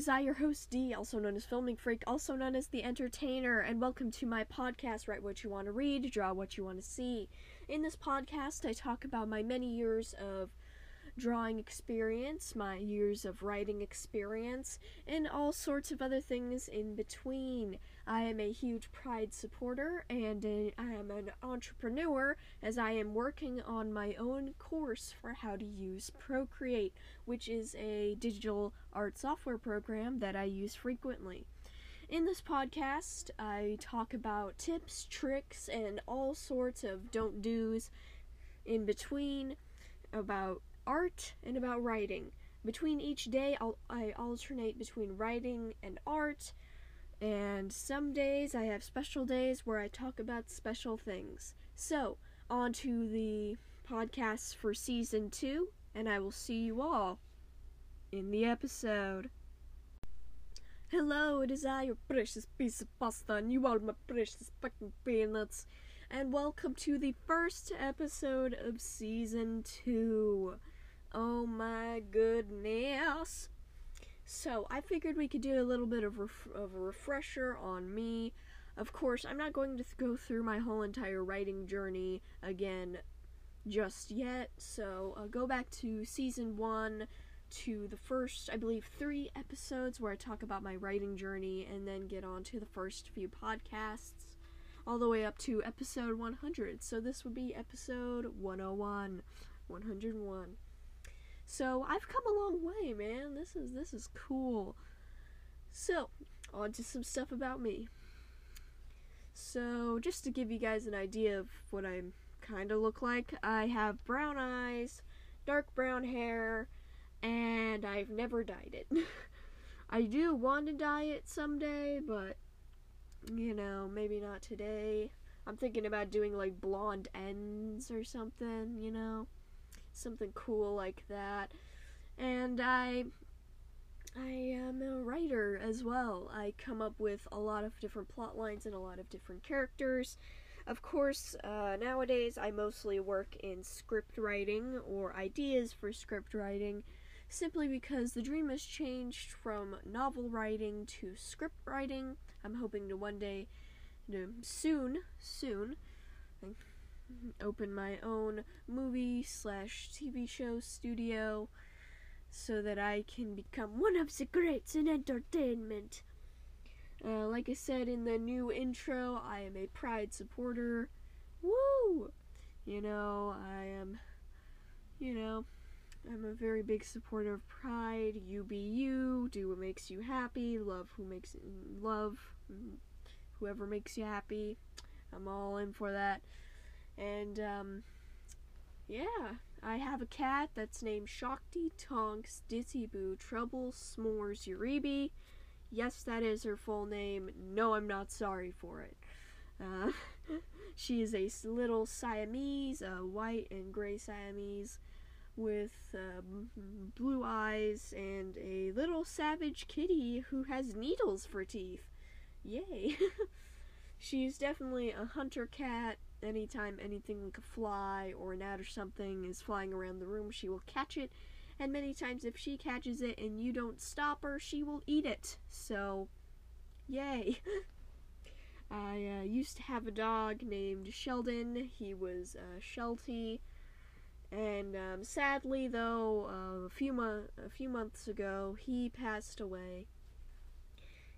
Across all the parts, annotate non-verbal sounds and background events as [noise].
is I, your host D, also known as Filming Freak, also known as The Entertainer, and welcome to my podcast, Write What You Want to Read, Draw What You Want to See. In this podcast, I talk about my many years of drawing experience, my years of writing experience, and all sorts of other things in between. I am a huge Pride supporter and a, I am an entrepreneur as I am working on my own course for how to use Procreate, which is a digital art software program that I use frequently. In this podcast, I talk about tips, tricks, and all sorts of don't do's in between about art and about writing. Between each day, I'll, I alternate between writing and art, and some days I have special days where I talk about special things. So, on to the podcasts for season two, and I will see you all in the episode. Hello, it is I, your precious piece of pasta, and you are my precious fucking peanuts. And welcome to the first episode of season two. Oh my goodness. So, I figured we could do a little bit of, of a refresher on me. Of course, I'm not going to th- go through my whole entire writing journey again just yet. So, uh, go back to season one to the first, I believe, three episodes where I talk about my writing journey and then get on to the first few podcasts all the way up to episode 100. So, this would be episode 101. 101. So I've come a long way, man. This is this is cool. So, on to some stuff about me. So, just to give you guys an idea of what I kind of look like, I have brown eyes, dark brown hair, and I've never dyed it. [laughs] I do want to dye it someday, but you know, maybe not today. I'm thinking about doing like blonde ends or something, you know something cool like that. And I I am a writer as well. I come up with a lot of different plot lines and a lot of different characters. Of course, uh, nowadays I mostly work in script writing or ideas for script writing simply because the dream has changed from novel writing to script writing. I'm hoping to one day, soon, soon, open my own movie slash TV show studio so that I can become one of the greats in entertainment. Uh, like I said in the new intro, I am a Pride supporter. Woo! You know, I am, you know, I'm a very big supporter of Pride. You be you, do what makes you happy, love who makes love whoever makes you happy. I'm all in for that. And um, yeah, I have a cat that's named Shakti Tonks Dizzy Boo Trouble S'mores Uribi. Yes, that is her full name. No, I'm not sorry for it. Uh, [laughs] she is a little Siamese, a white and gray Siamese, with uh, blue eyes and a little savage kitty who has needles for teeth. Yay! [laughs] She's definitely a hunter cat anytime anything like a fly or an ant or something is flying around the room, she will catch it. And many times, if she catches it and you don't stop her, she will eat it. So, yay. [laughs] I uh, used to have a dog named Sheldon. He was uh, Sheltie. And um, sadly, though, uh, a few mo- a few months ago, he passed away.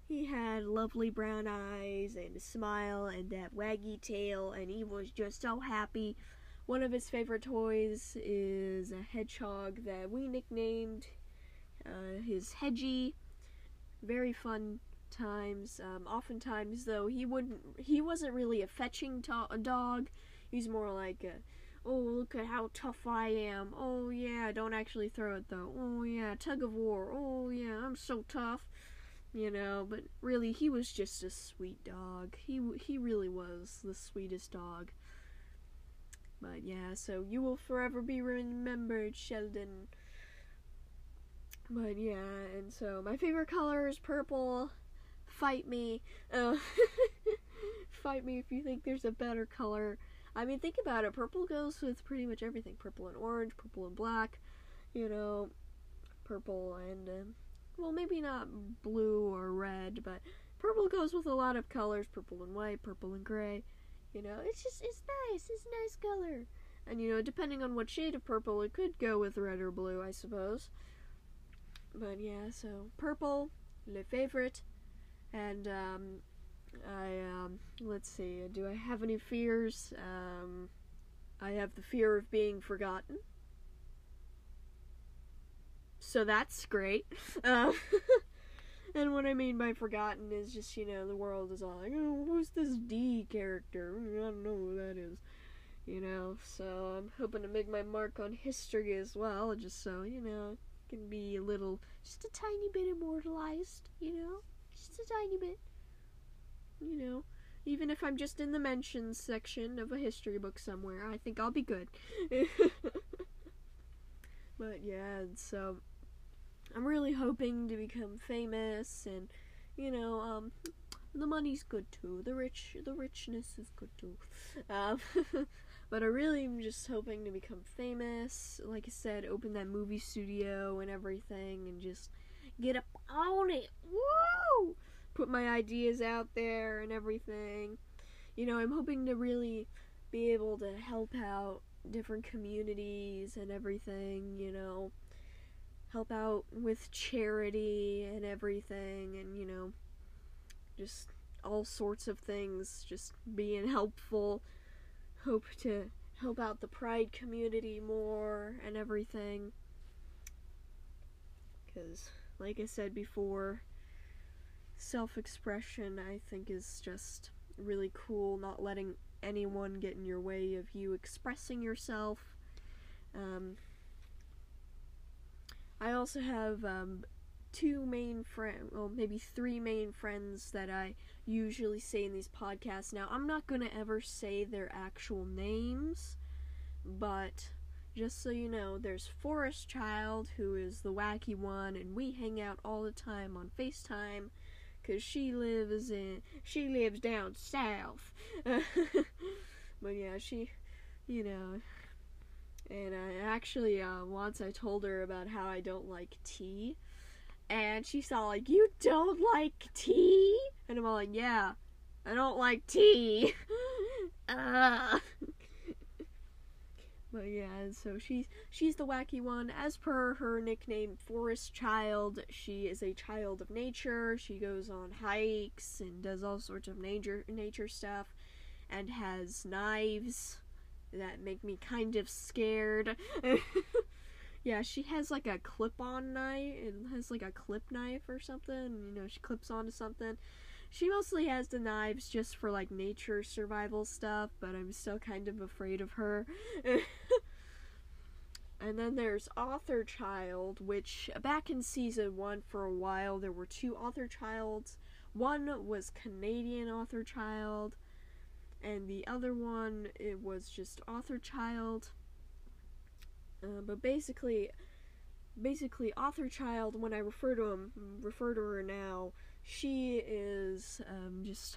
He had lovely brown eyes and a smile and that waggy tail, and he was just so happy. One of his favorite toys is a hedgehog that we nicknamed uh, his Hedgie. Very fun times. Um, oftentimes, though, he wouldn't. He wasn't really a fetching to- a dog. He's more like a, oh look at how tough I am. Oh yeah, don't actually throw it though. Oh yeah, tug of war. Oh yeah, I'm so tough you know, but really he was just a sweet dog. He he really was the sweetest dog. But yeah, so you will forever be remembered, Sheldon. But yeah, and so my favorite color is purple. Fight me. Uh, [laughs] fight me if you think there's a better color. I mean, think about it. Purple goes with pretty much everything. Purple and orange, purple and black, you know, purple and um, well, maybe not blue or red, but purple goes with a lot of colors purple and white, purple and gray. You know, it's just, it's nice. It's a nice color. And, you know, depending on what shade of purple, it could go with red or blue, I suppose. But yeah, so purple, le favorite. And, um, I, um, let's see, do I have any fears? Um, I have the fear of being forgotten. So that's great. Uh, [laughs] [laughs] and what I mean by forgotten is just, you know, the world is all like, oh, who's this D character? I don't know who that is. You know, so I'm hoping to make my mark on history as well, just so, you know, can be a little, just a tiny bit immortalized, you know? Just a tiny bit. You know, even if I'm just in the mentions section of a history book somewhere, I think I'll be good. [laughs] but yeah, so I'm really hoping to become famous and you know, um the money's good too. The rich the richness is good too. Um [laughs] but I really am just hoping to become famous. Like I said, open that movie studio and everything and just get up on it. Woo! Put my ideas out there and everything. You know, I'm hoping to really be able to help out different communities and everything, you know help out with charity and everything and you know just all sorts of things just being helpful. Hope to help out the pride community more and everything. Cuz like I said before self-expression I think is just really cool not letting anyone get in your way of you expressing yourself. Um, I also have um, two main friends, well, maybe three main friends that I usually say in these podcasts. Now, I'm not going to ever say their actual names, but just so you know, there's Forest Child, who is the wacky one, and we hang out all the time on FaceTime because she lives in she lives down south [laughs] but yeah she you know and I actually uh, once I told her about how I don't like tea, and she saw like you don't like tea, and I'm all like yeah, I don't like tea. uh. [laughs] [laughs] But yeah, so she's she's the wacky one. As per her nickname, Forest Child, she is a child of nature. She goes on hikes and does all sorts of nature nature stuff, and has knives that make me kind of scared. [laughs] yeah, she has like a clip-on knife. It has like a clip knife or something. You know, she clips onto something. She mostly has the knives just for like nature survival stuff, but I'm still kind of afraid of her. [laughs] and then there's Author Child, which back in season one for a while there were two Author Childs. One was Canadian Author Child, and the other one it was just author child. Uh, but basically basically author child when i refer to him refer to her now she is um, just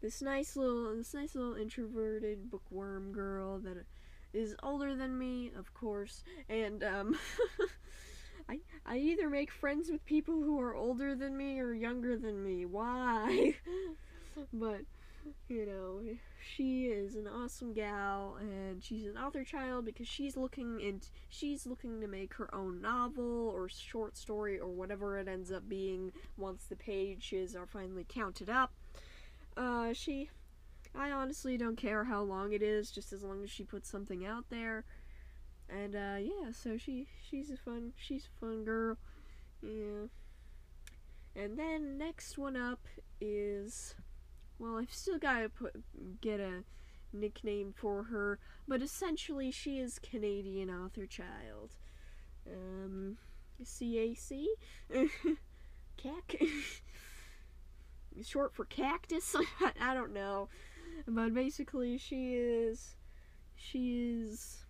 this nice little this nice little introverted bookworm girl that is older than me of course. And um, [laughs] I, I either make friends with people who are older than me or younger than me. Why? [laughs] But you know, she is an awesome gal and she's an author child because she's looking and she's looking to make her own novel or short story or whatever it ends up being once the pages are finally counted up. Uh, she I honestly don't care how long it is, just as long as she puts something out there. And uh, yeah, so she she's a fun she's a fun girl. Yeah. And then next one up is well, I've still got to put get a nickname for her, but essentially she is Canadian author child. Um, CAC? [laughs] Cac? Short for cactus? [laughs] I don't know. But basically, she is. She is.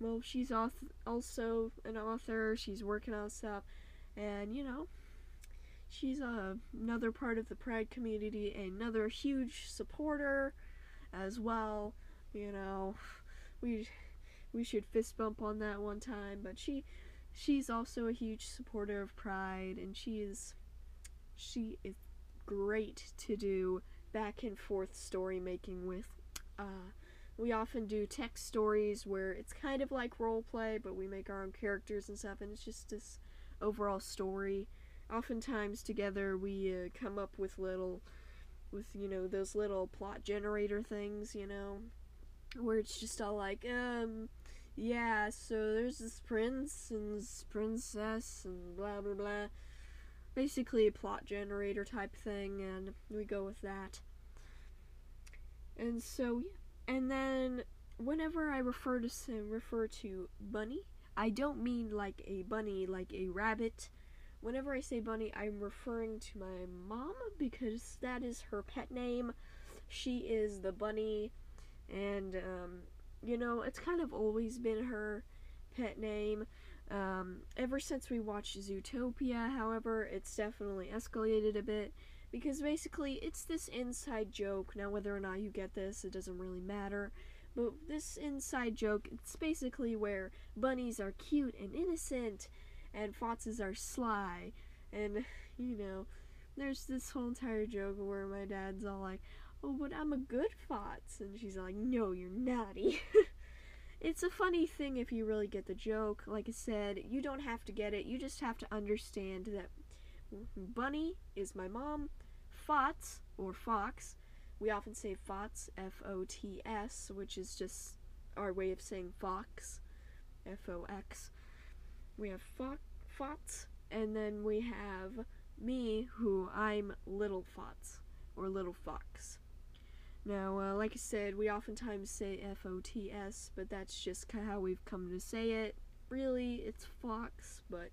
Well, she's also an author. She's working on stuff. And, you know, she's uh, another part of the Pride community, another huge supporter as well. You know, we we should fist bump on that one time, but she she's also a huge supporter of Pride, and she is she is great to do back and forth story making with. Uh, we often do text stories where it's kind of like role play, but we make our own characters and stuff, and it's just this overall story. Oftentimes together we uh, come up with little, with you know those little plot generator things, you know, where it's just all like, um, yeah, so there's this prince and this princess and blah blah blah. Basically a plot generator type thing, and we go with that. And so and then whenever I refer to refer to bunny, I don't mean like a bunny, like a rabbit. Whenever I say bunny, I'm referring to my mom because that is her pet name. She is the bunny, and um, you know, it's kind of always been her pet name. Um, ever since we watched Zootopia, however, it's definitely escalated a bit because basically it's this inside joke. Now, whether or not you get this, it doesn't really matter. But this inside joke, it's basically where bunnies are cute and innocent and foxes are sly. And, you know, there's this whole entire joke where my dad's all like, oh, but I'm a good Fox. And she's like, no, you're naughty. [laughs] it's a funny thing if you really get the joke. Like I said, you don't have to get it. You just have to understand that Bunny is my mom. Fox, or Fox, we often say Fox, F O T S, which is just our way of saying Fox, F O X. We have Fo- Fox, and then we have me, who I'm Little Fox, or Little Fox. Now, uh, like I said, we oftentimes say F O T S, but that's just how we've come to say it. Really, it's Fox, but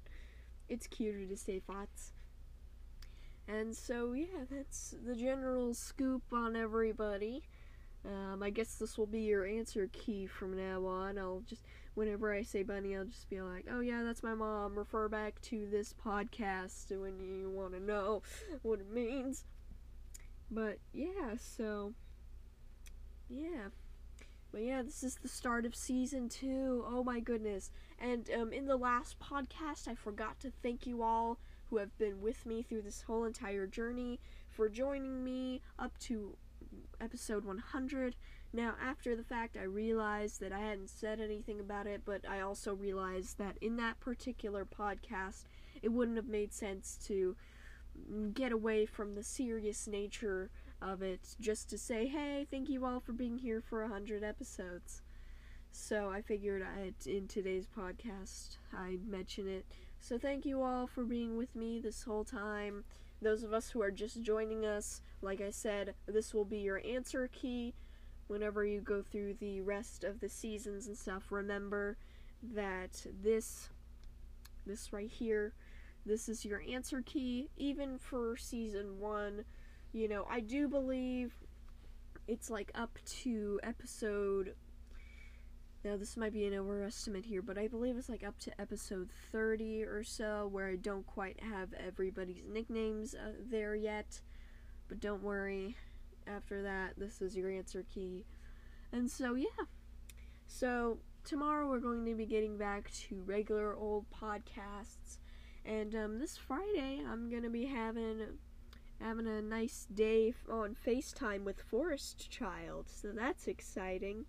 it's cuter to say Fox. And so, yeah, that's the general scoop on everybody. Um, I guess this will be your answer key from now on. I'll just, whenever I say bunny, I'll just be like, oh yeah, that's my mom. Refer back to this podcast when you want to know what it means. But yeah, so yeah. But yeah, this is the start of season two. Oh my goodness. And um, in the last podcast, I forgot to thank you all who have been with me through this whole entire journey for joining me up to episode 100. Now, after the fact, I realized that I hadn't said anything about it, but I also realized that in that particular podcast, it wouldn't have made sense to get away from the serious nature of it just to say, hey, thank you all for being here for a hundred episodes. So I figured I'd, in today's podcast I'd mention it. So thank you all for being with me this whole time. Those of us who are just joining us, like I said, this will be your answer key whenever you go through the rest of the seasons and stuff. Remember that this this right here, this is your answer key even for season 1 you know, I do believe it's like up to episode. Now, this might be an overestimate here, but I believe it's like up to episode 30 or so where I don't quite have everybody's nicknames uh, there yet. But don't worry, after that, this is your answer key. And so, yeah. So, tomorrow we're going to be getting back to regular old podcasts. And um, this Friday, I'm going to be having having a nice day on FaceTime with Forest Child, so that's exciting.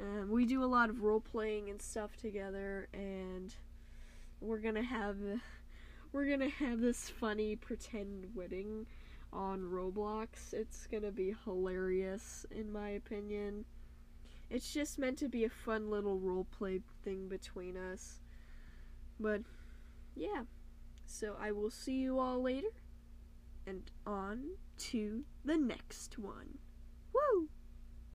Um, we do a lot of role playing and stuff together, and we're gonna have we're gonna have this funny pretend wedding on Roblox. It's gonna be hilarious, in my opinion. It's just meant to be a fun little role play thing between us. But yeah, so I will see you all later and on to the next one.